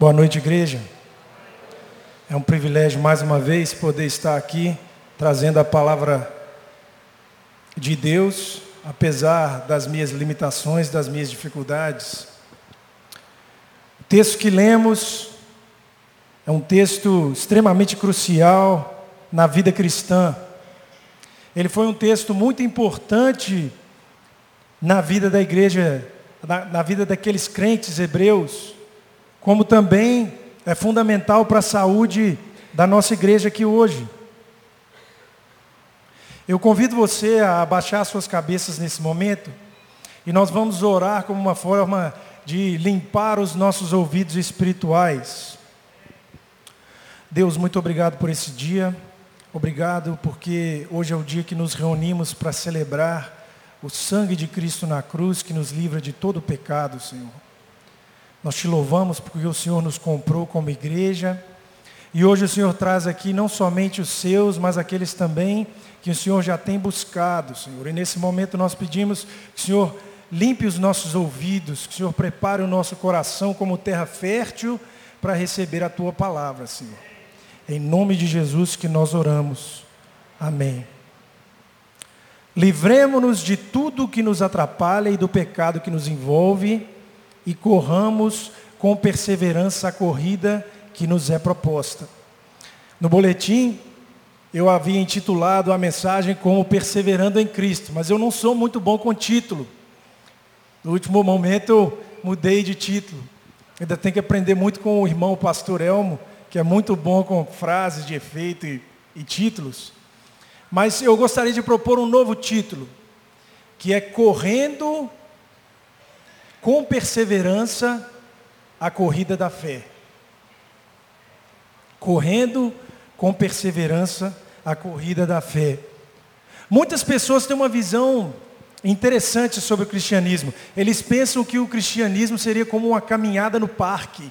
Boa noite, igreja. É um privilégio mais uma vez poder estar aqui trazendo a palavra de Deus, apesar das minhas limitações, das minhas dificuldades. O texto que lemos é um texto extremamente crucial na vida cristã. Ele foi um texto muito importante na vida da igreja, na, na vida daqueles crentes hebreus, como também é fundamental para a saúde da nossa igreja aqui hoje. Eu convido você a abaixar suas cabeças nesse momento e nós vamos orar como uma forma de limpar os nossos ouvidos espirituais. Deus, muito obrigado por esse dia. Obrigado porque hoje é o dia que nos reunimos para celebrar o sangue de Cristo na cruz que nos livra de todo pecado, Senhor. Nós te louvamos porque o Senhor nos comprou como igreja. E hoje o Senhor traz aqui não somente os seus, mas aqueles também que o Senhor já tem buscado, Senhor. E nesse momento nós pedimos que o Senhor limpe os nossos ouvidos, que o Senhor prepare o nosso coração como terra fértil para receber a tua palavra, Senhor. Em nome de Jesus que nós oramos. Amém. Livremos-nos de tudo que nos atrapalha e do pecado que nos envolve e corramos com perseverança a corrida que nos é proposta. No boletim, eu havia intitulado a mensagem como Perseverando em Cristo, mas eu não sou muito bom com título. No último momento eu mudei de título. Ainda tenho que aprender muito com o irmão pastor Elmo, que é muito bom com frases de efeito e, e títulos. Mas eu gostaria de propor um novo título, que é Correndo com Perseverança a Corrida da Fé. Correndo com perseverança a corrida da fé. Muitas pessoas têm uma visão interessante sobre o cristianismo. Eles pensam que o cristianismo seria como uma caminhada no parque.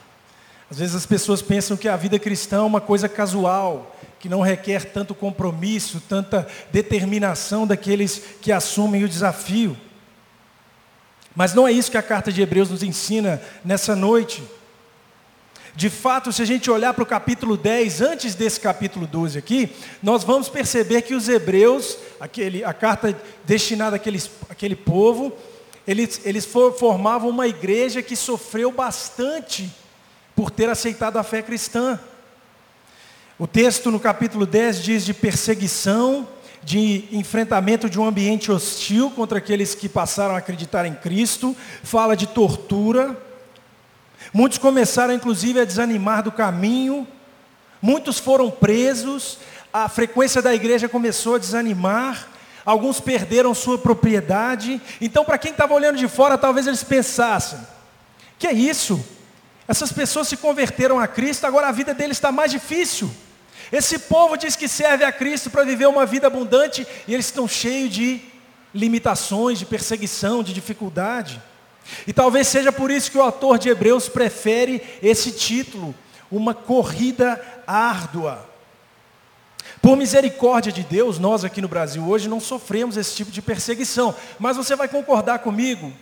Às vezes as pessoas pensam que a vida cristã é uma coisa casual, que não requer tanto compromisso, tanta determinação daqueles que assumem o desafio. Mas não é isso que a carta de Hebreus nos ensina nessa noite. De fato, se a gente olhar para o capítulo 10, antes desse capítulo 12 aqui, nós vamos perceber que os hebreus, aquele, a carta destinada àqueles, àquele povo, eles, eles for, formavam uma igreja que sofreu bastante por ter aceitado a fé cristã. O texto no capítulo 10 diz de perseguição, de enfrentamento de um ambiente hostil contra aqueles que passaram a acreditar em Cristo, fala de tortura. Muitos começaram inclusive a desanimar do caminho, muitos foram presos, a frequência da igreja começou a desanimar, alguns perderam sua propriedade. Então, para quem estava olhando de fora, talvez eles pensassem: que é isso? Essas pessoas se converteram a Cristo, agora a vida deles está mais difícil. Esse povo diz que serve a Cristo para viver uma vida abundante e eles estão cheios de limitações, de perseguição, de dificuldade. E talvez seja por isso que o autor de Hebreus prefere esse título, uma corrida árdua. Por misericórdia de Deus, nós aqui no Brasil hoje não sofremos esse tipo de perseguição, mas você vai concordar comigo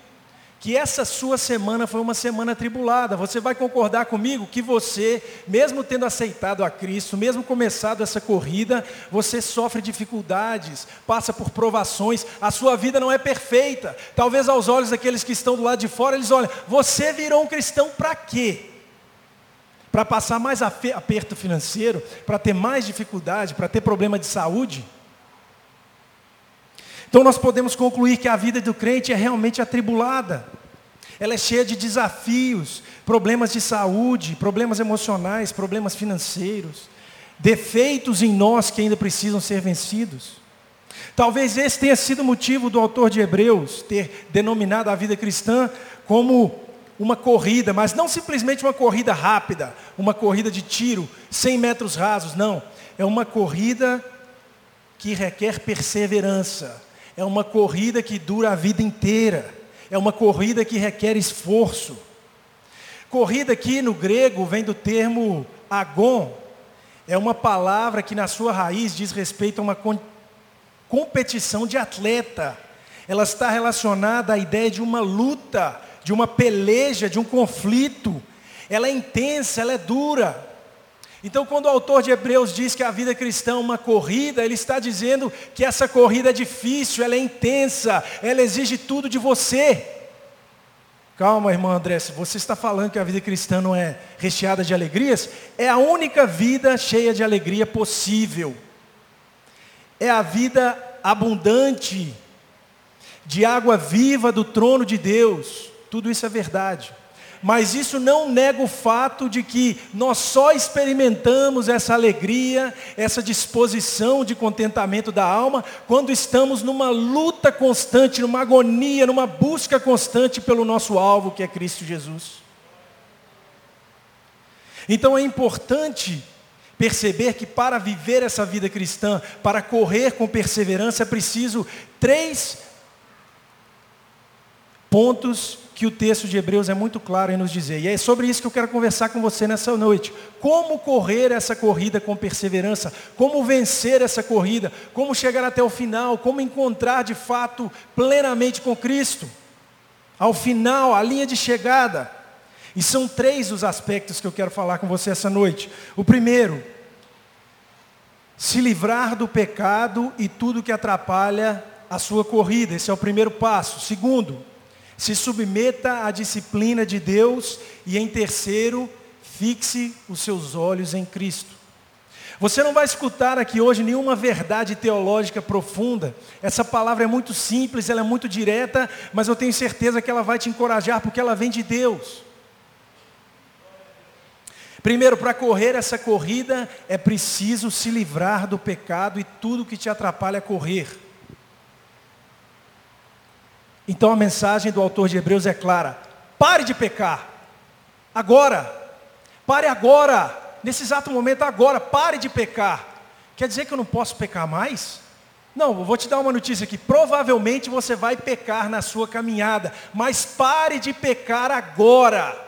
que essa sua semana foi uma semana tribulada. Você vai concordar comigo que você, mesmo tendo aceitado a Cristo, mesmo começado essa corrida, você sofre dificuldades, passa por provações, a sua vida não é perfeita. Talvez aos olhos daqueles que estão do lado de fora, eles olham, você virou um cristão para quê? Para passar mais aperto financeiro, para ter mais dificuldade, para ter problema de saúde? Então nós podemos concluir que a vida do crente é realmente atribulada. Ela é cheia de desafios, problemas de saúde, problemas emocionais, problemas financeiros, defeitos em nós que ainda precisam ser vencidos. Talvez esse tenha sido o motivo do autor de Hebreus ter denominado a vida cristã como uma corrida, mas não simplesmente uma corrida rápida, uma corrida de tiro, 100 metros rasos, não. É uma corrida que requer perseverança, é uma corrida que dura a vida inteira. É uma corrida que requer esforço. Corrida aqui no grego vem do termo agon. É uma palavra que na sua raiz diz respeito a uma competição de atleta. Ela está relacionada à ideia de uma luta, de uma peleja, de um conflito. ela é intensa, ela é dura. Então, quando o autor de Hebreus diz que a vida cristã é uma corrida, ele está dizendo que essa corrida é difícil, ela é intensa, ela exige tudo de você. Calma, irmão André, se você está falando que a vida cristã não é recheada de alegrias, é a única vida cheia de alegria possível. É a vida abundante, de água viva do trono de Deus. Tudo isso é verdade. Mas isso não nega o fato de que nós só experimentamos essa alegria, essa disposição de contentamento da alma, quando estamos numa luta constante, numa agonia, numa busca constante pelo nosso alvo, que é Cristo Jesus. Então é importante perceber que para viver essa vida cristã, para correr com perseverança, é preciso três pontos que o texto de Hebreus é muito claro em nos dizer. E é sobre isso que eu quero conversar com você nessa noite. Como correr essa corrida com perseverança? Como vencer essa corrida? Como chegar até o final? Como encontrar de fato plenamente com Cristo? Ao final, a linha de chegada. E são três os aspectos que eu quero falar com você essa noite. O primeiro, se livrar do pecado e tudo que atrapalha a sua corrida. Esse é o primeiro passo. Segundo, se submeta à disciplina de Deus e em terceiro, fixe os seus olhos em Cristo. Você não vai escutar aqui hoje nenhuma verdade teológica profunda. Essa palavra é muito simples, ela é muito direta, mas eu tenho certeza que ela vai te encorajar porque ela vem de Deus. Primeiro, para correr essa corrida é preciso se livrar do pecado e tudo que te atrapalha a correr. Então a mensagem do autor de Hebreus é clara: pare de pecar. Agora. Pare agora. Nesse exato momento, agora. Pare de pecar. Quer dizer que eu não posso pecar mais? Não, vou te dar uma notícia aqui. Provavelmente você vai pecar na sua caminhada, mas pare de pecar agora.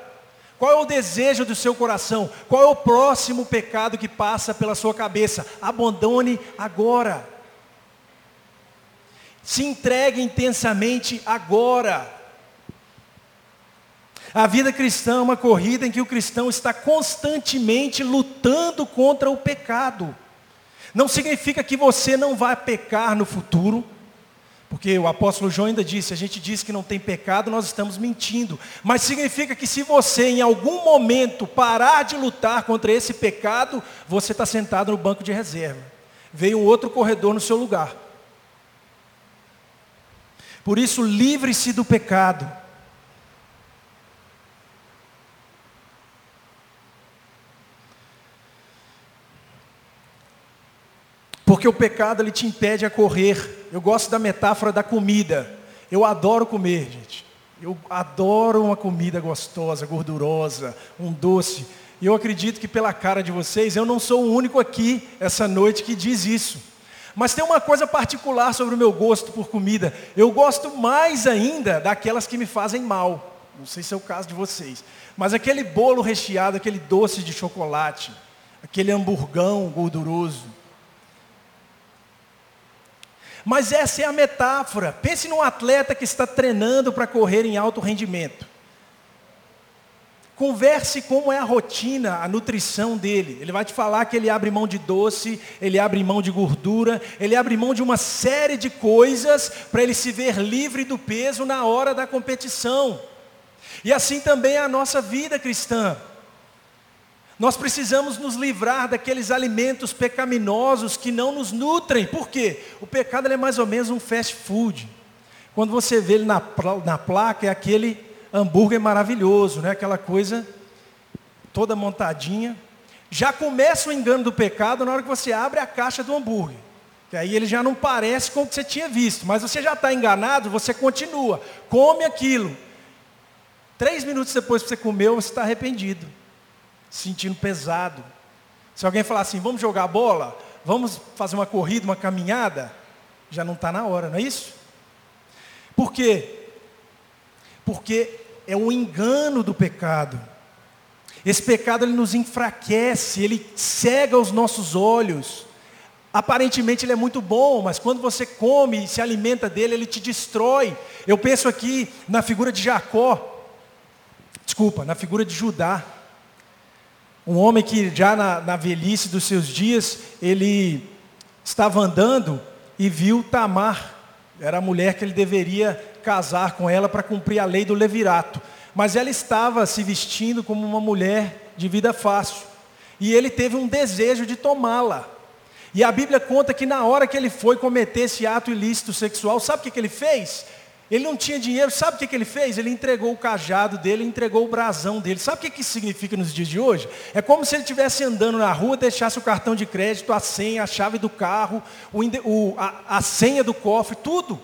Qual é o desejo do seu coração? Qual é o próximo pecado que passa pela sua cabeça? Abandone agora. Se entregue intensamente agora. A vida cristã é uma corrida em que o cristão está constantemente lutando contra o pecado. Não significa que você não vai pecar no futuro, porque o apóstolo João ainda disse: a gente diz que não tem pecado, nós estamos mentindo. Mas significa que se você em algum momento parar de lutar contra esse pecado, você está sentado no banco de reserva. Veio um outro corredor no seu lugar. Por isso, livre-se do pecado. Porque o pecado ele te impede a correr. Eu gosto da metáfora da comida. Eu adoro comer, gente. Eu adoro uma comida gostosa, gordurosa, um doce. E eu acredito que pela cara de vocês, eu não sou o único aqui essa noite que diz isso. Mas tem uma coisa particular sobre o meu gosto por comida. Eu gosto mais ainda daquelas que me fazem mal. Não sei se é o caso de vocês. Mas aquele bolo recheado, aquele doce de chocolate, aquele hamburgão gorduroso. Mas essa é a metáfora. Pense num atleta que está treinando para correr em alto rendimento. Converse como é a rotina, a nutrição dele. Ele vai te falar que ele abre mão de doce, ele abre mão de gordura, ele abre mão de uma série de coisas para ele se ver livre do peso na hora da competição. E assim também é a nossa vida cristã. Nós precisamos nos livrar daqueles alimentos pecaminosos que não nos nutrem. Por quê? O pecado é mais ou menos um fast food. Quando você vê ele na, na placa, é aquele hambúrguer maravilhoso, né? Aquela coisa toda montadinha. Já começa o engano do pecado na hora que você abre a caixa do hambúrguer. Que aí ele já não parece com o que você tinha visto, mas você já está enganado, você continua, come aquilo. Três minutos depois que você comeu, você está arrependido, sentindo pesado. Se alguém falar assim, vamos jogar bola, vamos fazer uma corrida, uma caminhada, já não está na hora, não é isso? Por quê? Porque é o engano do pecado. Esse pecado ele nos enfraquece, ele cega os nossos olhos. Aparentemente ele é muito bom, mas quando você come e se alimenta dele, ele te destrói. Eu penso aqui na figura de Jacó, desculpa, na figura de Judá. Um homem que já na, na velhice dos seus dias, ele estava andando e viu Tamar. Era a mulher que ele deveria casar com ela para cumprir a lei do levirato. Mas ela estava se vestindo como uma mulher de vida fácil. E ele teve um desejo de tomá-la. E a Bíblia conta que na hora que ele foi cometer esse ato ilícito sexual, sabe o que, que ele fez? Ele não tinha dinheiro, sabe o que, que ele fez? Ele entregou o cajado dele, entregou o brasão dele. Sabe o que, que isso significa nos dias de hoje? É como se ele estivesse andando na rua, deixasse o cartão de crédito, a senha, a chave do carro, o, a, a senha do cofre, tudo.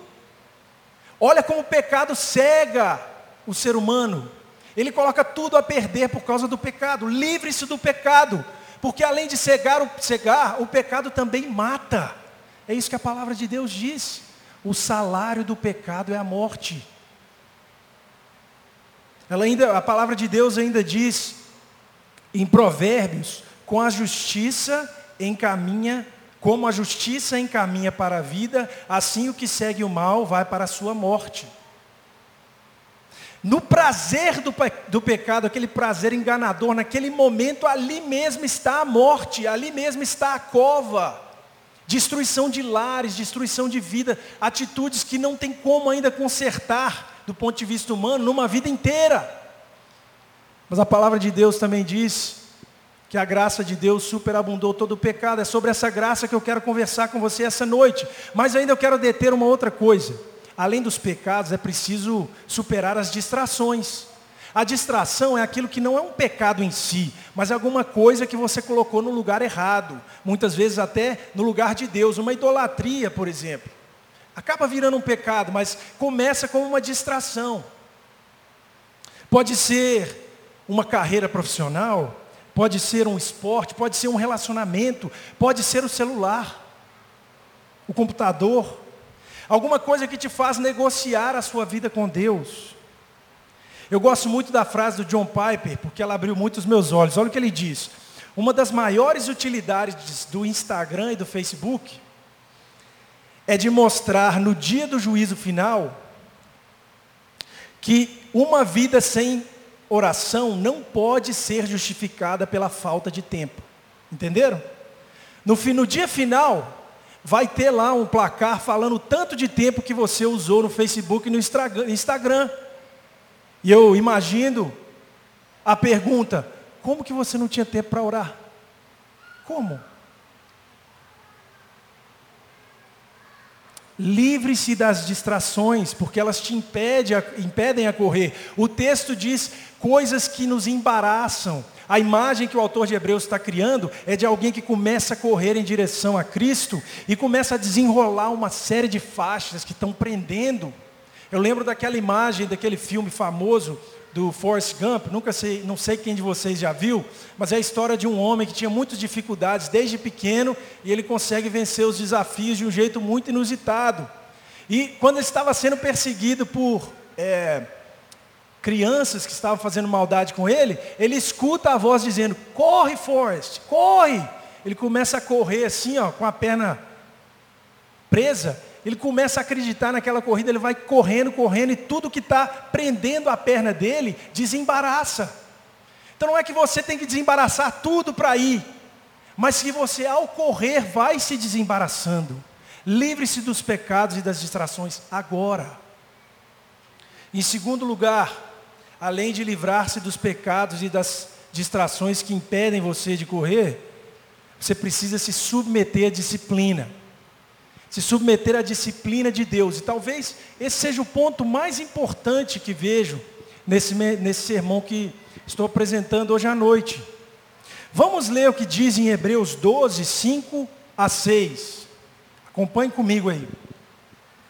Olha como o pecado cega o ser humano. Ele coloca tudo a perder por causa do pecado. Livre-se do pecado. Porque além de cegar o, cegar, o pecado também mata. É isso que a palavra de Deus diz. O salário do pecado é a morte. Ela ainda, a palavra de Deus ainda diz em Provérbios, com a justiça encaminha, como a justiça encaminha para a vida, assim o que segue o mal vai para a sua morte. No prazer do, do pecado, aquele prazer enganador, naquele momento, ali mesmo está a morte, ali mesmo está a cova. Destruição de lares, destruição de vida, atitudes que não tem como ainda consertar do ponto de vista humano numa vida inteira. Mas a palavra de Deus também diz que a graça de Deus superabundou todo o pecado. É sobre essa graça que eu quero conversar com você essa noite. Mas ainda eu quero deter uma outra coisa além dos pecados, é preciso superar as distrações. A distração é aquilo que não é um pecado em si, mas é alguma coisa que você colocou no lugar errado, muitas vezes até no lugar de Deus, uma idolatria, por exemplo. Acaba virando um pecado, mas começa como uma distração. Pode ser uma carreira profissional, pode ser um esporte, pode ser um relacionamento, pode ser o celular, o computador, Alguma coisa que te faz negociar a sua vida com Deus. Eu gosto muito da frase do John Piper, porque ela abriu muito os meus olhos. Olha o que ele diz. Uma das maiores utilidades do Instagram e do Facebook é de mostrar no dia do juízo final que uma vida sem oração não pode ser justificada pela falta de tempo. Entenderam? No, no dia final, vai ter lá um placar falando tanto de tempo que você usou no Facebook e no Instagram. E eu imagino a pergunta: como que você não tinha tempo para orar? Como? Livre-se das distrações, porque elas te impedem a, impedem a correr. O texto diz coisas que nos embaraçam, a imagem que o autor de Hebreus está criando é de alguém que começa a correr em direção a Cristo e começa a desenrolar uma série de faixas que estão prendendo. Eu lembro daquela imagem daquele filme famoso do Forrest Gump, nunca sei, não sei quem de vocês já viu, mas é a história de um homem que tinha muitas dificuldades desde pequeno e ele consegue vencer os desafios de um jeito muito inusitado. E quando ele estava sendo perseguido por é, crianças que estavam fazendo maldade com ele, ele escuta a voz dizendo: Corre, Forrest, corre! Ele começa a correr assim, ó, com a perna presa. Ele começa a acreditar naquela corrida, ele vai correndo, correndo, e tudo que está prendendo a perna dele desembaraça. Então não é que você tem que desembaraçar tudo para ir, mas que você, ao correr, vai se desembaraçando. Livre-se dos pecados e das distrações agora. Em segundo lugar, além de livrar-se dos pecados e das distrações que impedem você de correr, você precisa se submeter à disciplina. Se submeter à disciplina de Deus. E talvez esse seja o ponto mais importante que vejo nesse, nesse sermão que estou apresentando hoje à noite. Vamos ler o que diz em Hebreus 12, 5 a 6. Acompanhe comigo aí.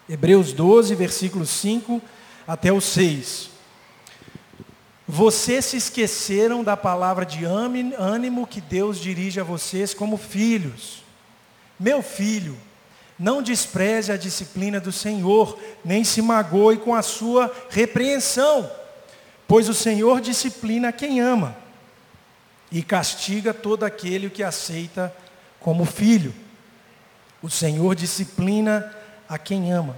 Hebreus 12, versículos 5 até o 6. Vocês se esqueceram da palavra de ânimo que Deus dirige a vocês como filhos. Meu filho, não despreze a disciplina do Senhor, nem se magoe com a sua repreensão, pois o Senhor disciplina quem ama e castiga todo aquele que aceita como filho. O Senhor disciplina a quem ama.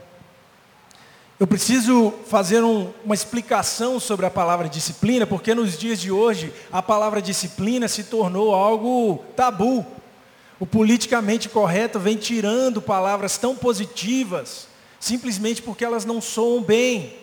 Eu preciso fazer um, uma explicação sobre a palavra disciplina, porque nos dias de hoje a palavra disciplina se tornou algo tabu. O politicamente correto vem tirando palavras tão positivas, simplesmente porque elas não soam bem.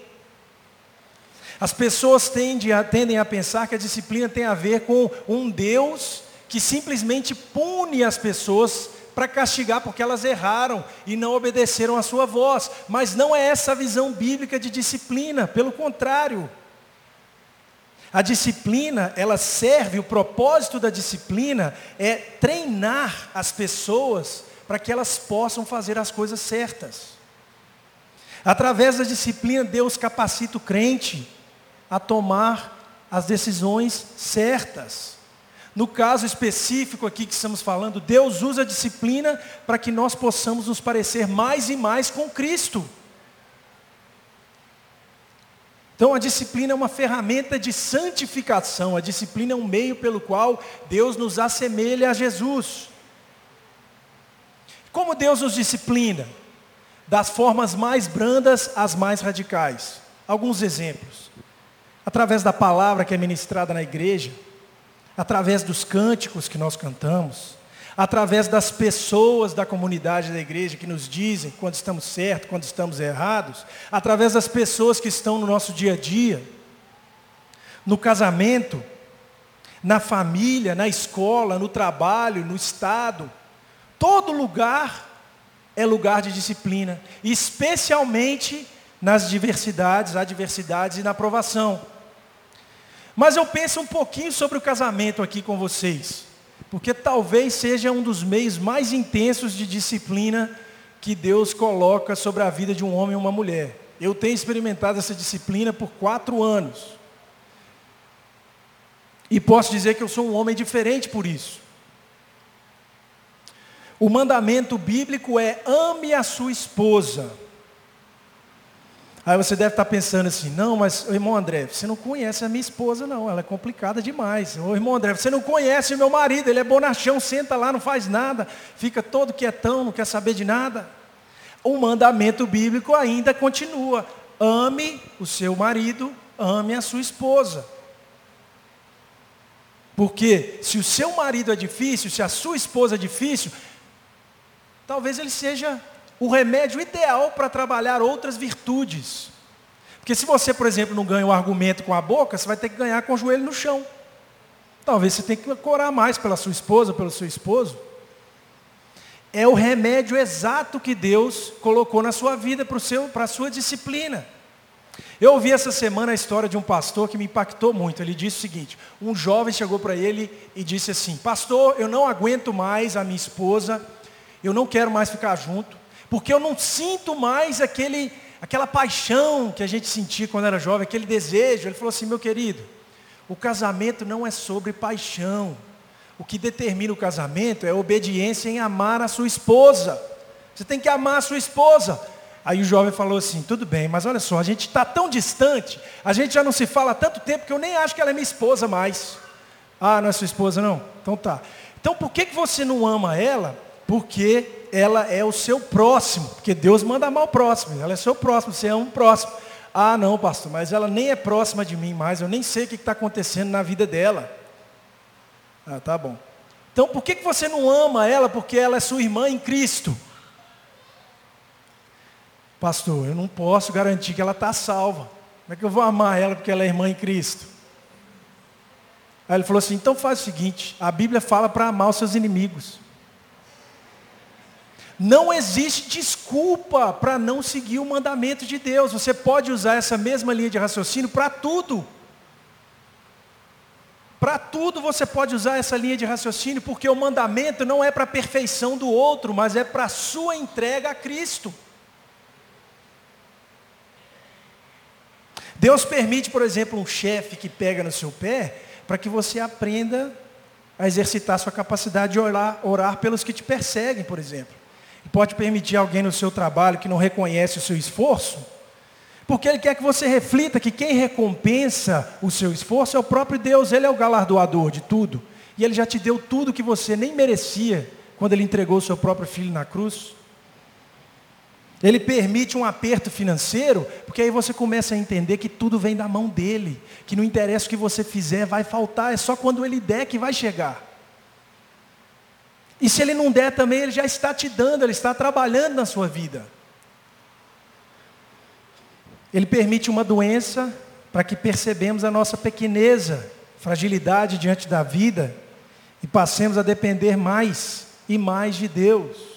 As pessoas tendem a, tendem a pensar que a disciplina tem a ver com um Deus que simplesmente pune as pessoas para castigar porque elas erraram e não obedeceram a sua voz. Mas não é essa a visão bíblica de disciplina, pelo contrário. A disciplina, ela serve, o propósito da disciplina é treinar as pessoas para que elas possam fazer as coisas certas. Através da disciplina, Deus capacita o crente a tomar as decisões certas. No caso específico aqui que estamos falando, Deus usa a disciplina para que nós possamos nos parecer mais e mais com Cristo. Então a disciplina é uma ferramenta de santificação, a disciplina é um meio pelo qual Deus nos assemelha a Jesus. Como Deus nos disciplina? Das formas mais brandas às mais radicais. Alguns exemplos. Através da palavra que é ministrada na igreja, através dos cânticos que nós cantamos, através das pessoas da comunidade da igreja que nos dizem quando estamos certos, quando estamos errados, através das pessoas que estão no nosso dia a dia, no casamento, na família, na escola, no trabalho, no estado, todo lugar é lugar de disciplina, especialmente nas diversidades, adversidades e na aprovação. Mas eu penso um pouquinho sobre o casamento aqui com vocês, porque talvez seja um dos meios mais intensos de disciplina que Deus coloca sobre a vida de um homem e uma mulher. Eu tenho experimentado essa disciplina por quatro anos. E posso dizer que eu sou um homem diferente por isso. O mandamento bíblico é ame a sua esposa. Aí você deve estar pensando assim, não, mas irmão André, você não conhece a minha esposa não, ela é complicada demais. Ô irmão André, você não conhece o meu marido, ele é bonachão, senta lá, não faz nada, fica todo quietão, não quer saber de nada. O mandamento bíblico ainda continua, ame o seu marido, ame a sua esposa. Porque se o seu marido é difícil, se a sua esposa é difícil, talvez ele seja o remédio ideal para trabalhar outras virtudes. Porque se você, por exemplo, não ganha um argumento com a boca, você vai ter que ganhar com o joelho no chão. Talvez você tenha que corar mais pela sua esposa, pelo seu esposo. É o remédio exato que Deus colocou na sua vida para a sua disciplina. Eu ouvi essa semana a história de um pastor que me impactou muito. Ele disse o seguinte: um jovem chegou para ele e disse assim: Pastor, eu não aguento mais a minha esposa, eu não quero mais ficar junto, porque eu não sinto mais aquele, aquela paixão que a gente sentia quando era jovem, aquele desejo. Ele falou assim, meu querido, o casamento não é sobre paixão. O que determina o casamento é a obediência em amar a sua esposa. Você tem que amar a sua esposa. Aí o jovem falou assim: tudo bem, mas olha só, a gente está tão distante, a gente já não se fala há tanto tempo que eu nem acho que ela é minha esposa mais. Ah, não é sua esposa não? Então tá. Então por que, que você não ama ela? Porque ela é o seu próximo, porque Deus manda amar o próximo, ela é seu próximo, você é um próximo. Ah, não, pastor, mas ela nem é próxima de mim mais, eu nem sei o que está acontecendo na vida dela. Ah, tá bom. Então por que, que você não ama ela? Porque ela é sua irmã em Cristo. Pastor, eu não posso garantir que ela está salva. Como é que eu vou amar ela porque ela é irmã em Cristo? Aí ele falou assim: então faz o seguinte: a Bíblia fala para amar os seus inimigos. Não existe desculpa para não seguir o mandamento de Deus. Você pode usar essa mesma linha de raciocínio para tudo. Para tudo você pode usar essa linha de raciocínio, porque o mandamento não é para a perfeição do outro, mas é para a sua entrega a Cristo. Deus permite, por exemplo, um chefe que pega no seu pé, para que você aprenda a exercitar sua capacidade de orar, orar pelos que te perseguem, por exemplo pode permitir alguém no seu trabalho que não reconhece o seu esforço, porque Ele quer que você reflita que quem recompensa o seu esforço é o próprio Deus, Ele é o galardoador de tudo. E Ele já te deu tudo que você nem merecia quando Ele entregou o seu próprio filho na cruz. Ele permite um aperto financeiro, porque aí você começa a entender que tudo vem da mão dele, que não interessa o que você fizer, vai faltar, é só quando ele der que vai chegar. E se ele não der também, ele já está te dando, ele está trabalhando na sua vida. Ele permite uma doença para que percebemos a nossa pequeneza, fragilidade diante da vida e passemos a depender mais e mais de Deus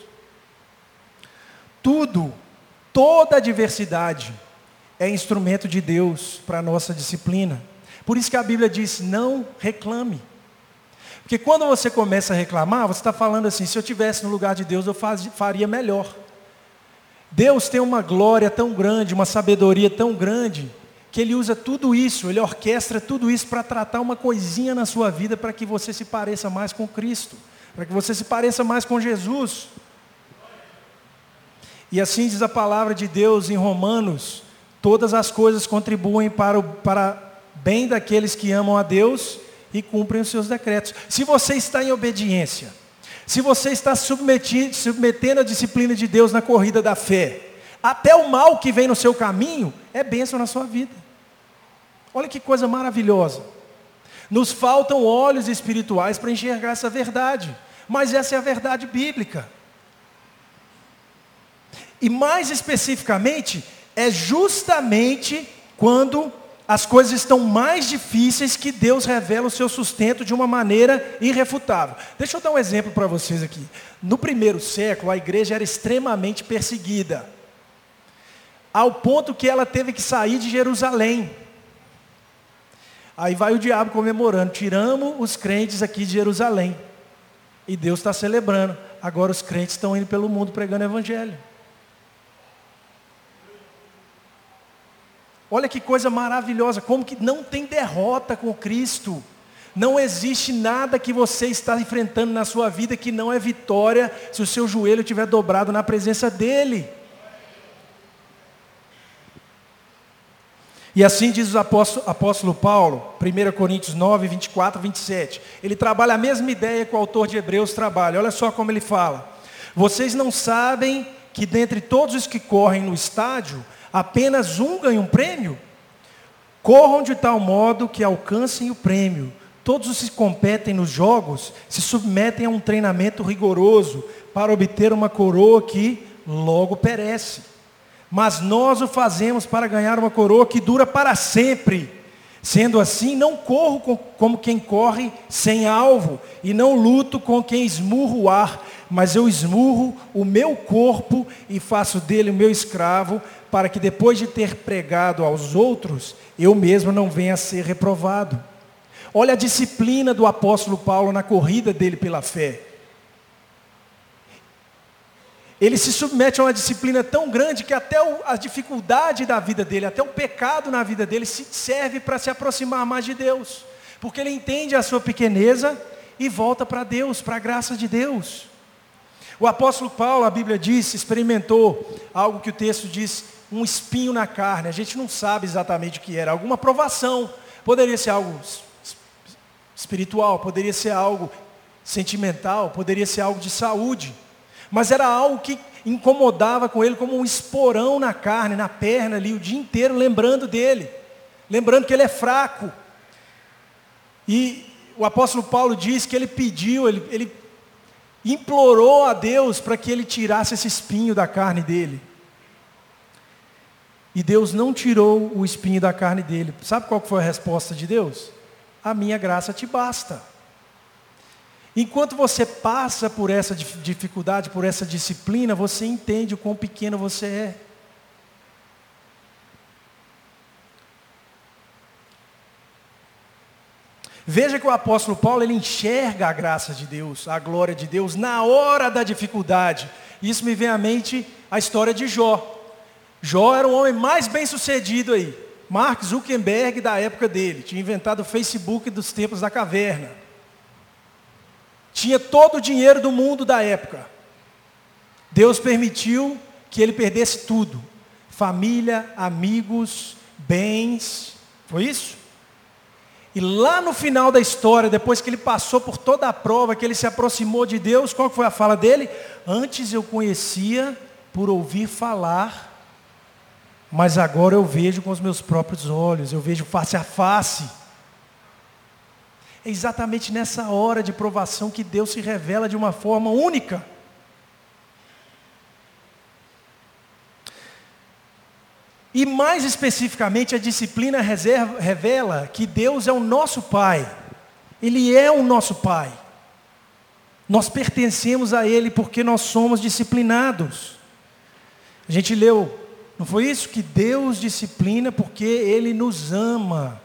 tudo, toda a diversidade é instrumento de Deus para a nossa disciplina. Por isso que a Bíblia diz: não reclame. Porque quando você começa a reclamar, você está falando assim: se eu tivesse no lugar de Deus, eu faz, faria melhor. Deus tem uma glória tão grande, uma sabedoria tão grande, que Ele usa tudo isso, Ele orquestra tudo isso para tratar uma coisinha na sua vida para que você se pareça mais com Cristo, para que você se pareça mais com Jesus. E assim diz a palavra de Deus em Romanos: todas as coisas contribuem para o para bem daqueles que amam a Deus e cumprem os seus decretos. Se você está em obediência, se você está submetendo a disciplina de Deus na corrida da fé, até o mal que vem no seu caminho é bênção na sua vida. Olha que coisa maravilhosa. Nos faltam olhos espirituais para enxergar essa verdade, mas essa é a verdade bíblica. E mais especificamente, é justamente quando as coisas estão mais difíceis que Deus revela o seu sustento de uma maneira irrefutável. Deixa eu dar um exemplo para vocês aqui. No primeiro século, a igreja era extremamente perseguida, ao ponto que ela teve que sair de Jerusalém. Aí vai o diabo comemorando, tiramos os crentes aqui de Jerusalém. E Deus está celebrando. Agora os crentes estão indo pelo mundo pregando evangelho. Olha que coisa maravilhosa, como que não tem derrota com Cristo. Não existe nada que você está enfrentando na sua vida que não é vitória se o seu joelho estiver dobrado na presença dEle. E assim diz o apóstolo, apóstolo, Paulo, 1 Coríntios 9, 24, 27. Ele trabalha a mesma ideia que o autor de Hebreus trabalha. Olha só como ele fala. Vocês não sabem que dentre todos os que correm no estádio, apenas um ganha um prêmio? Corram de tal modo que alcancem o prêmio. Todos os que competem nos jogos se submetem a um treinamento rigoroso para obter uma coroa que logo perece. Mas nós o fazemos para ganhar uma coroa que dura para sempre. Sendo assim, não corro como quem corre sem alvo, e não luto com quem esmurra o ar, mas eu esmurro o meu corpo e faço dele o meu escravo, para que depois de ter pregado aos outros, eu mesmo não venha a ser reprovado. Olha a disciplina do apóstolo Paulo na corrida dele pela fé. Ele se submete a uma disciplina tão grande que até a dificuldade da vida dele, até o pecado na vida dele, serve para se aproximar mais de Deus. Porque ele entende a sua pequeneza e volta para Deus, para a graça de Deus. O apóstolo Paulo, a Bíblia diz, experimentou algo que o texto diz, um espinho na carne. A gente não sabe exatamente o que era, alguma provação. Poderia ser algo espiritual, poderia ser algo sentimental, poderia ser algo de saúde. Mas era algo que incomodava com ele como um esporão na carne, na perna ali, o dia inteiro lembrando dele, lembrando que ele é fraco. E o apóstolo Paulo diz que ele pediu, ele, ele implorou a Deus para que ele tirasse esse espinho da carne dele. E Deus não tirou o espinho da carne dele. Sabe qual foi a resposta de Deus? A minha graça te basta. Enquanto você passa por essa dificuldade, por essa disciplina, você entende o quão pequeno você é. Veja que o apóstolo Paulo ele enxerga a graça de Deus, a glória de Deus na hora da dificuldade. Isso me vem à mente a história de Jó. Jó era o homem mais bem sucedido aí. Mark Zuckerberg da época dele, tinha inventado o Facebook dos tempos da caverna. Tinha todo o dinheiro do mundo da época. Deus permitiu que ele perdesse tudo: família, amigos, bens. Foi isso? E lá no final da história, depois que ele passou por toda a prova, que ele se aproximou de Deus, qual foi a fala dele? Antes eu conhecia por ouvir falar, mas agora eu vejo com os meus próprios olhos, eu vejo face a face. É exatamente nessa hora de provação que Deus se revela de uma forma única. E mais especificamente, a disciplina reserva, revela que Deus é o nosso Pai. Ele é o nosso Pai. Nós pertencemos a Ele porque nós somos disciplinados. A gente leu, não foi isso? Que Deus disciplina porque Ele nos ama.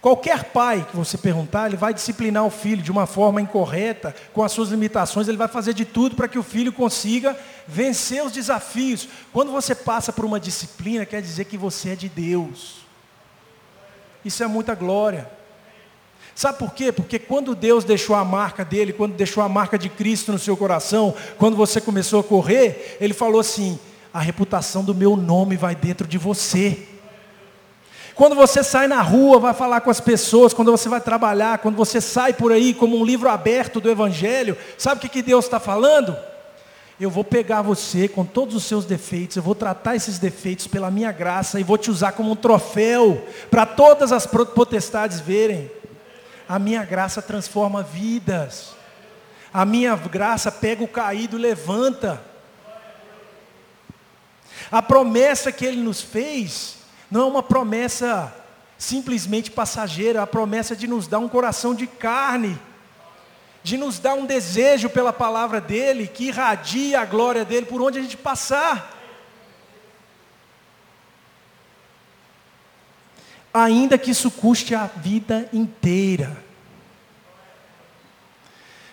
Qualquer pai que você perguntar, ele vai disciplinar o filho de uma forma incorreta, com as suas limitações, ele vai fazer de tudo para que o filho consiga vencer os desafios. Quando você passa por uma disciplina, quer dizer que você é de Deus. Isso é muita glória. Sabe por quê? Porque quando Deus deixou a marca dele, quando deixou a marca de Cristo no seu coração, quando você começou a correr, ele falou assim: a reputação do meu nome vai dentro de você. Quando você sai na rua, vai falar com as pessoas, quando você vai trabalhar, quando você sai por aí como um livro aberto do Evangelho, sabe o que, que Deus está falando? Eu vou pegar você com todos os seus defeitos, eu vou tratar esses defeitos pela minha graça e vou te usar como um troféu para todas as potestades verem. A minha graça transforma vidas. A minha graça pega o caído e levanta. A promessa que ele nos fez não é uma promessa simplesmente passageira, é a promessa de nos dar um coração de carne, de nos dar um desejo pela palavra dele, que irradia a glória dele por onde a gente passar. Ainda que isso custe a vida inteira.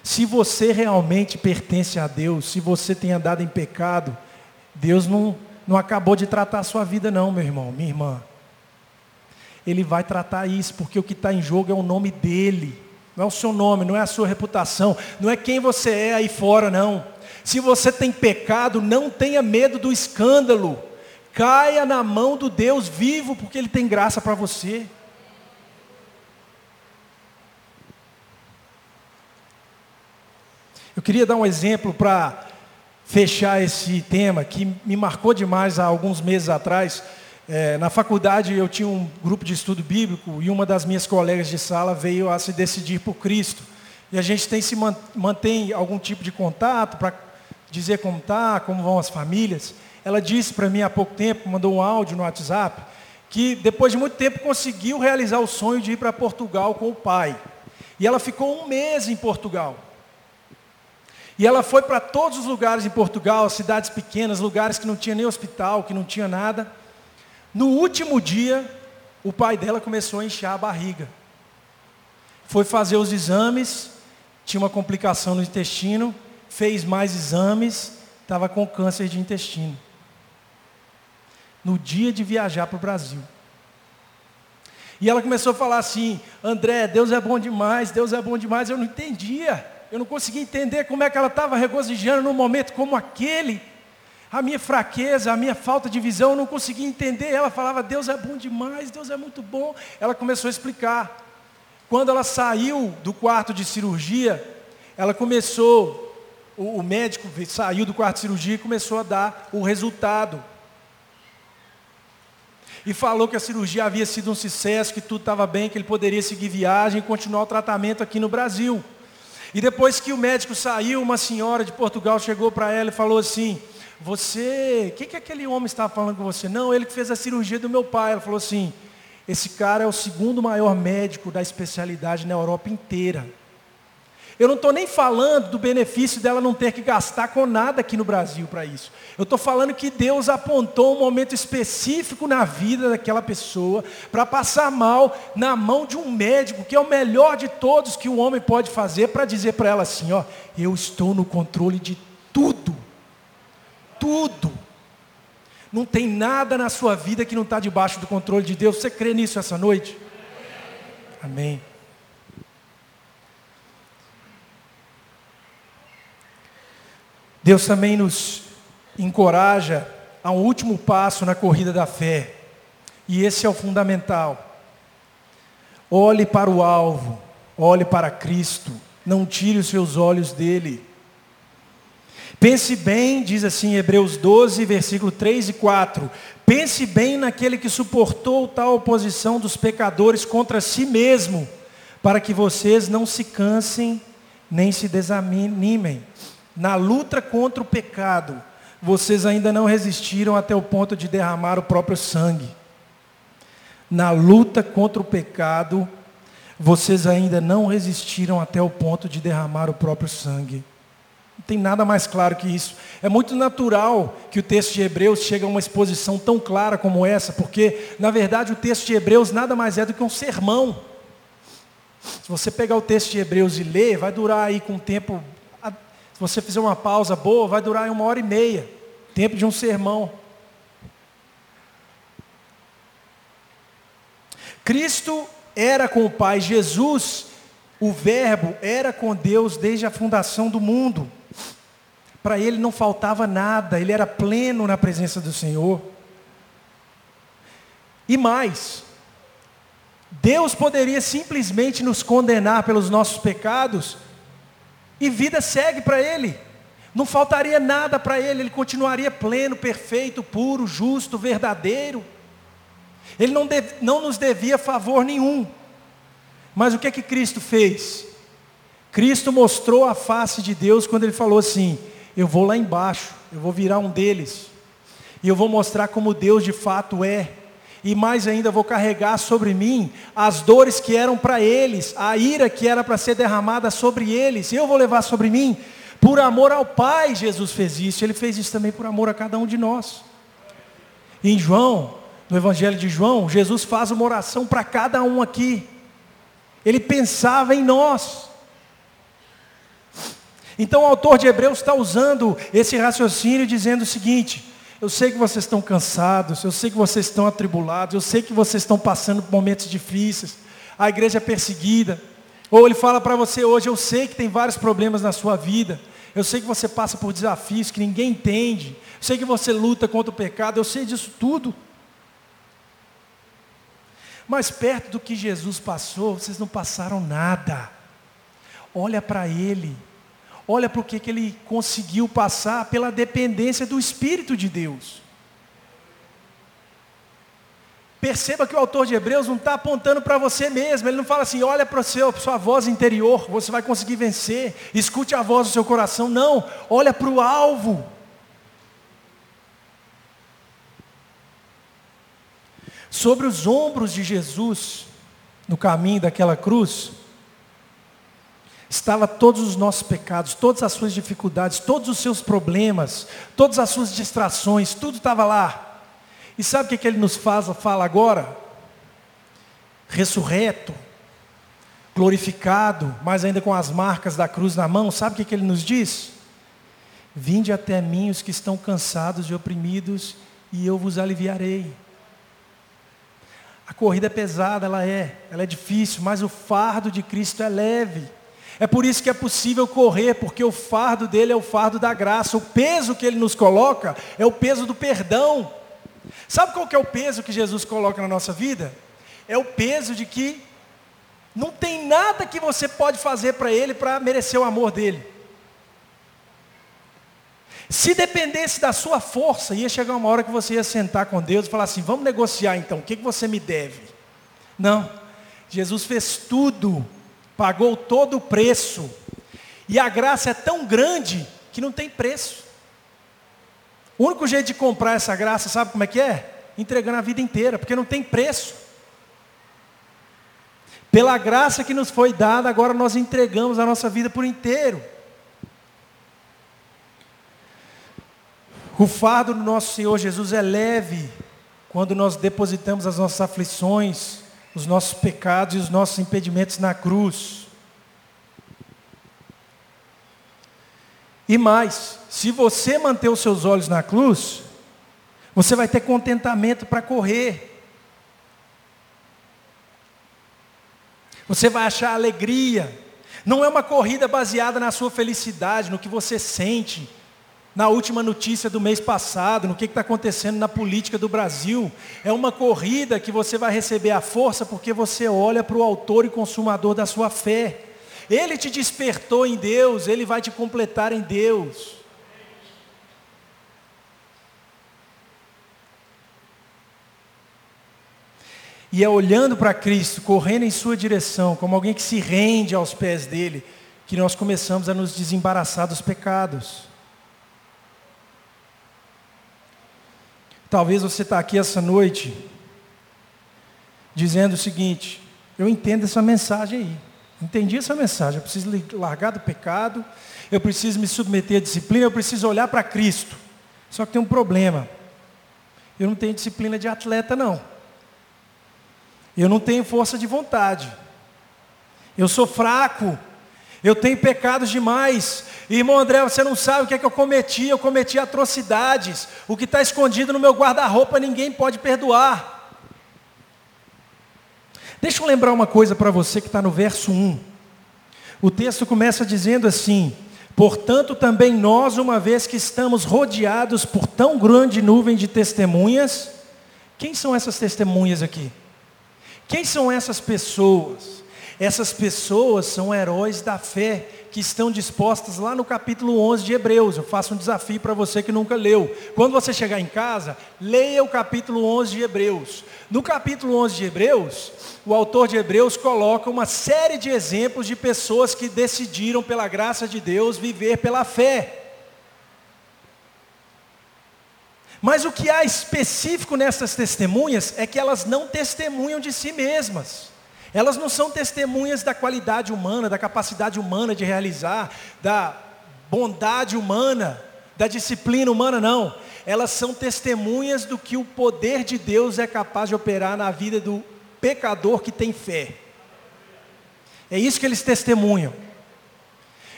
Se você realmente pertence a Deus, se você tem andado em pecado, Deus não, não acabou de tratar a sua vida, não, meu irmão, minha irmã. Ele vai tratar isso, porque o que está em jogo é o nome dele, não é o seu nome, não é a sua reputação, não é quem você é aí fora, não. Se você tem pecado, não tenha medo do escândalo, caia na mão do Deus vivo, porque Ele tem graça para você. Eu queria dar um exemplo para fechar esse tema que me marcou demais há alguns meses atrás. É, na faculdade eu tinha um grupo de estudo bíblico e uma das minhas colegas de sala veio a se decidir por Cristo. E a gente tem se mantém algum tipo de contato para dizer como está, como vão as famílias. Ela disse para mim há pouco tempo, mandou um áudio no WhatsApp, que depois de muito tempo conseguiu realizar o sonho de ir para Portugal com o pai. E ela ficou um mês em Portugal. E ela foi para todos os lugares em Portugal, cidades pequenas, lugares que não tinha nem hospital, que não tinha nada. No último dia, o pai dela começou a inchar a barriga. Foi fazer os exames, tinha uma complicação no intestino, fez mais exames, estava com câncer de intestino. No dia de viajar para o Brasil. E ela começou a falar assim: André, Deus é bom demais, Deus é bom demais. Eu não entendia. Eu não conseguia entender como é que ela estava regozijando num momento como aquele. A minha fraqueza, a minha falta de visão, eu não conseguia entender. Ela falava, Deus é bom demais, Deus é muito bom. Ela começou a explicar. Quando ela saiu do quarto de cirurgia, ela começou, o, o médico saiu do quarto de cirurgia e começou a dar o resultado. E falou que a cirurgia havia sido um sucesso, que tudo estava bem, que ele poderia seguir viagem e continuar o tratamento aqui no Brasil. E depois que o médico saiu, uma senhora de Portugal chegou para ela e falou assim: Você, o que, que aquele homem estava falando com você? Não, ele que fez a cirurgia do meu pai. Ela falou assim: Esse cara é o segundo maior médico da especialidade na Europa inteira. Eu não estou nem falando do benefício dela não ter que gastar com nada aqui no Brasil para isso. Eu estou falando que Deus apontou um momento específico na vida daquela pessoa para passar mal na mão de um médico, que é o melhor de todos que o homem pode fazer, para dizer para ela assim: ó, eu estou no controle de tudo. Tudo. Não tem nada na sua vida que não está debaixo do controle de Deus. Você crê nisso essa noite? Amém. Deus também nos encoraja a um último passo na corrida da fé. E esse é o fundamental. Olhe para o alvo, olhe para Cristo, não tire os seus olhos dele. Pense bem, diz assim Hebreus 12, versículo 3 e 4. Pense bem naquele que suportou tal oposição dos pecadores contra si mesmo, para que vocês não se cansem nem se desanimem. Na luta contra o pecado, vocês ainda não resistiram até o ponto de derramar o próprio sangue. Na luta contra o pecado, vocês ainda não resistiram até o ponto de derramar o próprio sangue. Não tem nada mais claro que isso. É muito natural que o texto de Hebreus chegue a uma exposição tão clara como essa, porque, na verdade, o texto de Hebreus nada mais é do que um sermão. Se você pegar o texto de Hebreus e ler, vai durar aí com um tempo. Se você fizer uma pausa boa, vai durar uma hora e meia tempo de um sermão. Cristo era com o Pai, Jesus, o Verbo, era com Deus desde a fundação do mundo. Para ele não faltava nada, ele era pleno na presença do Senhor. E mais, Deus poderia simplesmente nos condenar pelos nossos pecados e vida segue para ele. Não faltaria nada para ele, ele continuaria pleno, perfeito, puro, justo, verdadeiro. Ele não, não nos devia favor nenhum. Mas o que é que Cristo fez? Cristo mostrou a face de Deus quando ele falou assim: Eu vou lá embaixo, eu vou virar um deles, e eu vou mostrar como Deus de fato é e mais ainda vou carregar sobre mim as dores que eram para eles, a ira que era para ser derramada sobre eles, eu vou levar sobre mim. Por amor ao Pai, Jesus fez isso, ele fez isso também por amor a cada um de nós. Em João, no Evangelho de João, Jesus faz uma oração para cada um aqui. Ele pensava em nós. Então o autor de Hebreus está usando esse raciocínio dizendo o seguinte: eu sei que vocês estão cansados, eu sei que vocês estão atribulados, eu sei que vocês estão passando por momentos difíceis, a igreja é perseguida. Ou ele fala para você hoje, eu sei que tem vários problemas na sua vida, eu sei que você passa por desafios que ninguém entende, eu sei que você luta contra o pecado, eu sei disso tudo. Mas perto do que Jesus passou, vocês não passaram nada. Olha para Ele. Olha para o que, ele conseguiu passar pela dependência do Espírito de Deus. Perceba que o autor de Hebreus não está apontando para você mesmo, ele não fala assim, olha para sua voz interior, você vai conseguir vencer, escute a voz do seu coração, não, olha para o alvo. Sobre os ombros de Jesus, no caminho daquela cruz, estava todos os nossos pecados, todas as suas dificuldades, todos os seus problemas, todas as suas distrações, tudo estava lá. E sabe o que, que ele nos faz, fala agora? Ressurreto, glorificado, mas ainda com as marcas da cruz na mão, sabe o que, que ele nos diz? Vinde até mim os que estão cansados e oprimidos, e eu vos aliviarei. A corrida é pesada, ela é, ela é difícil, mas o fardo de Cristo é leve. É por isso que é possível correr, porque o fardo dele é o fardo da graça. O peso que ele nos coloca é o peso do perdão. Sabe qual que é o peso que Jesus coloca na nossa vida? É o peso de que não tem nada que você pode fazer para ele para merecer o amor dele. Se dependesse da sua força, ia chegar uma hora que você ia sentar com Deus e falar assim: vamos negociar então, o que, que você me deve? Não, Jesus fez tudo pagou todo o preço. E a graça é tão grande que não tem preço. O único jeito de comprar essa graça, sabe como é que é? Entregando a vida inteira, porque não tem preço. Pela graça que nos foi dada, agora nós entregamos a nossa vida por inteiro. O fardo do nosso Senhor Jesus é leve quando nós depositamos as nossas aflições, os nossos pecados e os nossos impedimentos na cruz. E mais, se você manter os seus olhos na cruz, você vai ter contentamento para correr. Você vai achar alegria. Não é uma corrida baseada na sua felicidade, no que você sente, na última notícia do mês passado, no que está acontecendo na política do Brasil. É uma corrida que você vai receber a força porque você olha para o autor e consumador da sua fé. Ele te despertou em Deus, ele vai te completar em Deus. E é olhando para Cristo, correndo em sua direção, como alguém que se rende aos pés dele, que nós começamos a nos desembaraçar dos pecados. Talvez você está aqui essa noite dizendo o seguinte: eu entendo essa mensagem aí, entendi essa mensagem, eu preciso largar do pecado, eu preciso me submeter à disciplina, eu preciso olhar para Cristo. Só que tem um problema. Eu não tenho disciplina de atleta, não. Eu não tenho força de vontade. Eu sou fraco. Eu tenho pecados demais. Irmão André, você não sabe o que é que eu cometi. Eu cometi atrocidades. O que está escondido no meu guarda-roupa ninguém pode perdoar. Deixa eu lembrar uma coisa para você que está no verso 1. O texto começa dizendo assim: Portanto, também nós, uma vez que estamos rodeados por tão grande nuvem de testemunhas, quem são essas testemunhas aqui? Quem são essas pessoas? Essas pessoas são heróis da fé que estão dispostas lá no capítulo 11 de Hebreus. Eu faço um desafio para você que nunca leu. Quando você chegar em casa, leia o capítulo 11 de Hebreus. No capítulo 11 de Hebreus, o autor de Hebreus coloca uma série de exemplos de pessoas que decidiram, pela graça de Deus, viver pela fé. Mas o que há específico nessas testemunhas é que elas não testemunham de si mesmas. Elas não são testemunhas da qualidade humana, da capacidade humana de realizar, da bondade humana, da disciplina humana, não. Elas são testemunhas do que o poder de Deus é capaz de operar na vida do pecador que tem fé. É isso que eles testemunham.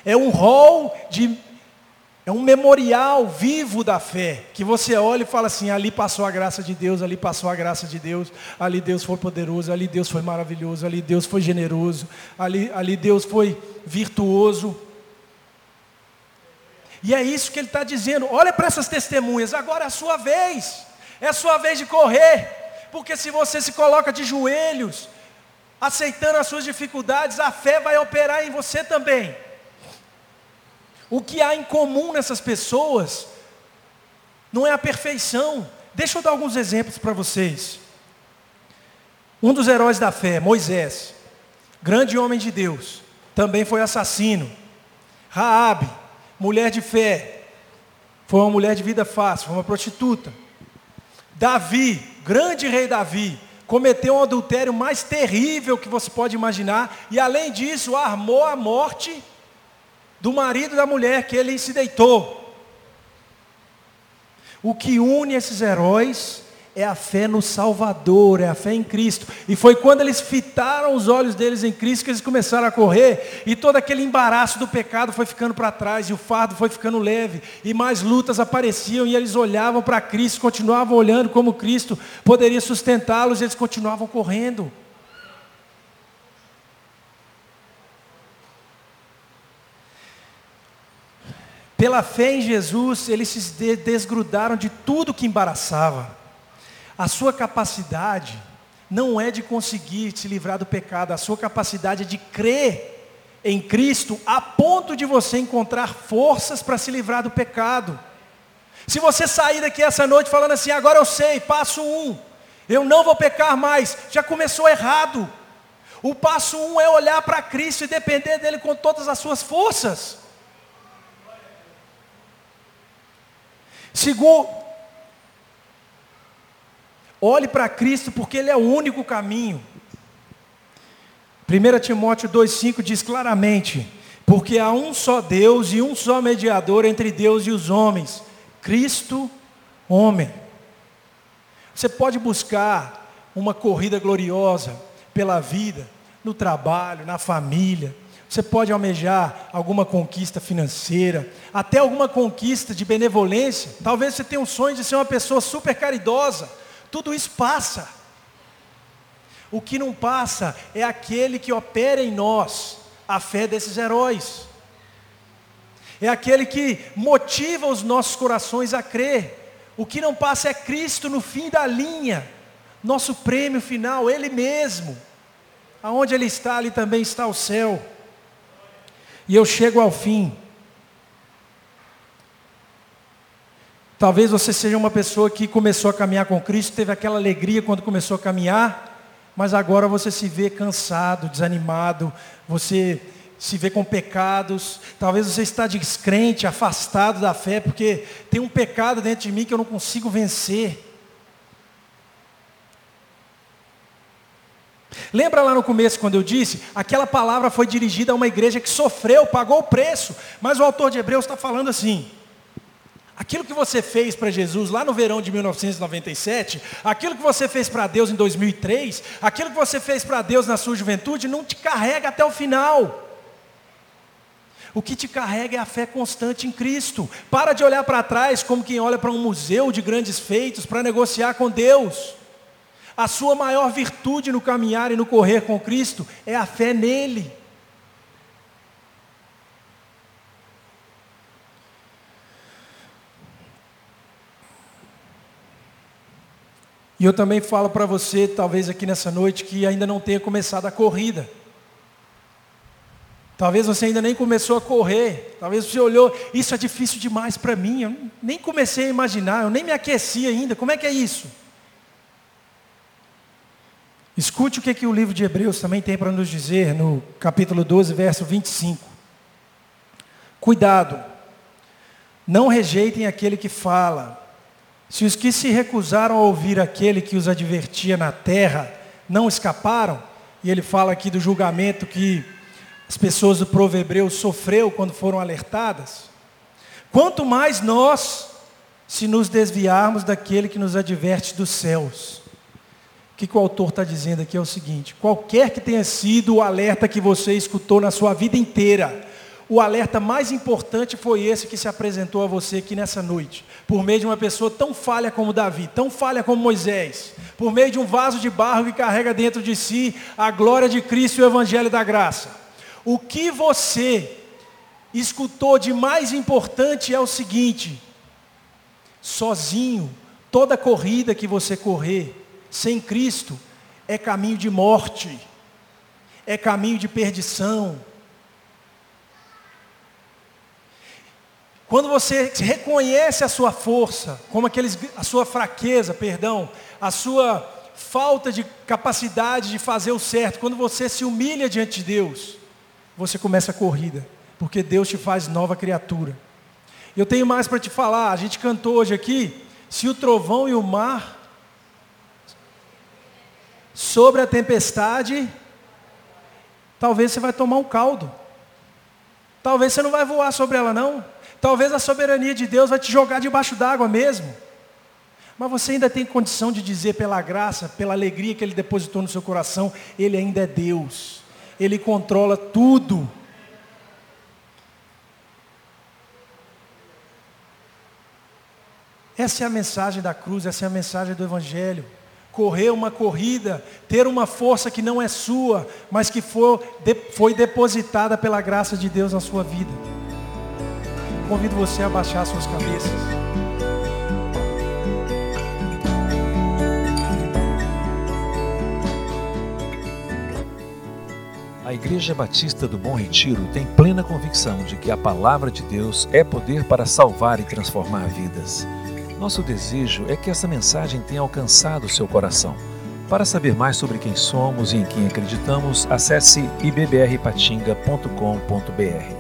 É um rol de é um memorial vivo da fé, que você olha e fala assim: ali passou a graça de Deus, ali passou a graça de Deus, ali Deus foi poderoso, ali Deus foi maravilhoso, ali Deus foi generoso, ali, ali Deus foi virtuoso. E é isso que ele está dizendo: olha para essas testemunhas, agora é a sua vez, é a sua vez de correr, porque se você se coloca de joelhos, aceitando as suas dificuldades, a fé vai operar em você também. O que há em comum nessas pessoas não é a perfeição. Deixa eu dar alguns exemplos para vocês. Um dos heróis da fé, Moisés, grande homem de Deus, também foi assassino. Raabe, mulher de fé, foi uma mulher de vida fácil, foi uma prostituta. Davi, grande rei Davi, cometeu um adultério mais terrível que você pode imaginar, e além disso, armou a morte do marido da mulher que ele se deitou. O que une esses heróis é a fé no Salvador, é a fé em Cristo. E foi quando eles fitaram os olhos deles em Cristo que eles começaram a correr, e todo aquele embaraço do pecado foi ficando para trás, e o fardo foi ficando leve, e mais lutas apareciam, e eles olhavam para Cristo, continuavam olhando como Cristo poderia sustentá-los, e eles continuavam correndo. Pela fé em Jesus, eles se desgrudaram de tudo que embaraçava. A sua capacidade não é de conseguir se livrar do pecado, a sua capacidade é de crer em Cristo a ponto de você encontrar forças para se livrar do pecado. Se você sair daqui essa noite falando assim, agora eu sei, passo um, eu não vou pecar mais, já começou errado. O passo um é olhar para Cristo e depender dele com todas as suas forças. Segundo, Olhe para Cristo porque Ele é o único caminho. 1 Timóteo 2,5 diz claramente: Porque há um só Deus e um só mediador entre Deus e os homens, Cristo, homem. Você pode buscar uma corrida gloriosa pela vida, no trabalho, na família. Você pode almejar alguma conquista financeira, até alguma conquista de benevolência. Talvez você tenha um sonho de ser uma pessoa super caridosa tudo isso passa. O que não passa é aquele que opera em nós a fé desses heróis. É aquele que motiva os nossos corações a crer. O que não passa é Cristo no fim da linha, nosso prêmio final, Ele mesmo. Aonde Ele está, ali também está o céu. E eu chego ao fim. Talvez você seja uma pessoa que começou a caminhar com Cristo, teve aquela alegria quando começou a caminhar, mas agora você se vê cansado, desanimado, você se vê com pecados, talvez você está descrente, afastado da fé, porque tem um pecado dentro de mim que eu não consigo vencer. Lembra lá no começo quando eu disse? Aquela palavra foi dirigida a uma igreja que sofreu, pagou o preço, mas o autor de Hebreus está falando assim: Aquilo que você fez para Jesus lá no verão de 1997, aquilo que você fez para Deus em 2003, aquilo que você fez para Deus na sua juventude, não te carrega até o final. O que te carrega é a fé constante em Cristo. Para de olhar para trás como quem olha para um museu de grandes feitos para negociar com Deus. A sua maior virtude no caminhar e no correr com Cristo é a fé nele. E eu também falo para você, talvez aqui nessa noite, que ainda não tenha começado a corrida. Talvez você ainda nem começou a correr. Talvez você olhou, isso é difícil demais para mim. Eu nem comecei a imaginar, eu nem me aqueci ainda. Como é que é isso? Escute o que, que o livro de Hebreus também tem para nos dizer no capítulo 12, verso 25. Cuidado, não rejeitem aquele que fala. Se os que se recusaram a ouvir aquele que os advertia na terra não escaparam, e ele fala aqui do julgamento que as pessoas do povo hebreu sofreu quando foram alertadas. Quanto mais nós, se nos desviarmos daquele que nos adverte dos céus. O que, que o autor está dizendo aqui é o seguinte: qualquer que tenha sido o alerta que você escutou na sua vida inteira, o alerta mais importante foi esse que se apresentou a você aqui nessa noite, por meio de uma pessoa tão falha como Davi, tão falha como Moisés, por meio de um vaso de barro que carrega dentro de si a glória de Cristo e o Evangelho da graça. O que você escutou de mais importante é o seguinte: sozinho, toda corrida que você correr sem Cristo é caminho de morte, é caminho de perdição. Quando você reconhece a sua força, como aqueles, a sua fraqueza, perdão, a sua falta de capacidade de fazer o certo, quando você se humilha diante de Deus, você começa a corrida, porque Deus te faz nova criatura. Eu tenho mais para te falar, a gente cantou hoje aqui, se o trovão e o mar sobre a tempestade, talvez você vai tomar um caldo. Talvez você não vai voar sobre ela não. Talvez a soberania de Deus vai te jogar debaixo d'água mesmo. Mas você ainda tem condição de dizer pela graça, pela alegria que ele depositou no seu coração, ele ainda é Deus. Ele controla tudo. Essa é a mensagem da cruz, essa é a mensagem do Evangelho. Correr uma corrida, ter uma força que não é sua, mas que foi, foi depositada pela graça de Deus na sua vida. Convido você a baixar suas cabeças. A Igreja Batista do Bom Retiro tem plena convicção de que a palavra de Deus é poder para salvar e transformar vidas. Nosso desejo é que essa mensagem tenha alcançado seu coração. Para saber mais sobre quem somos e em quem acreditamos, acesse ibbrpatinga.com.br.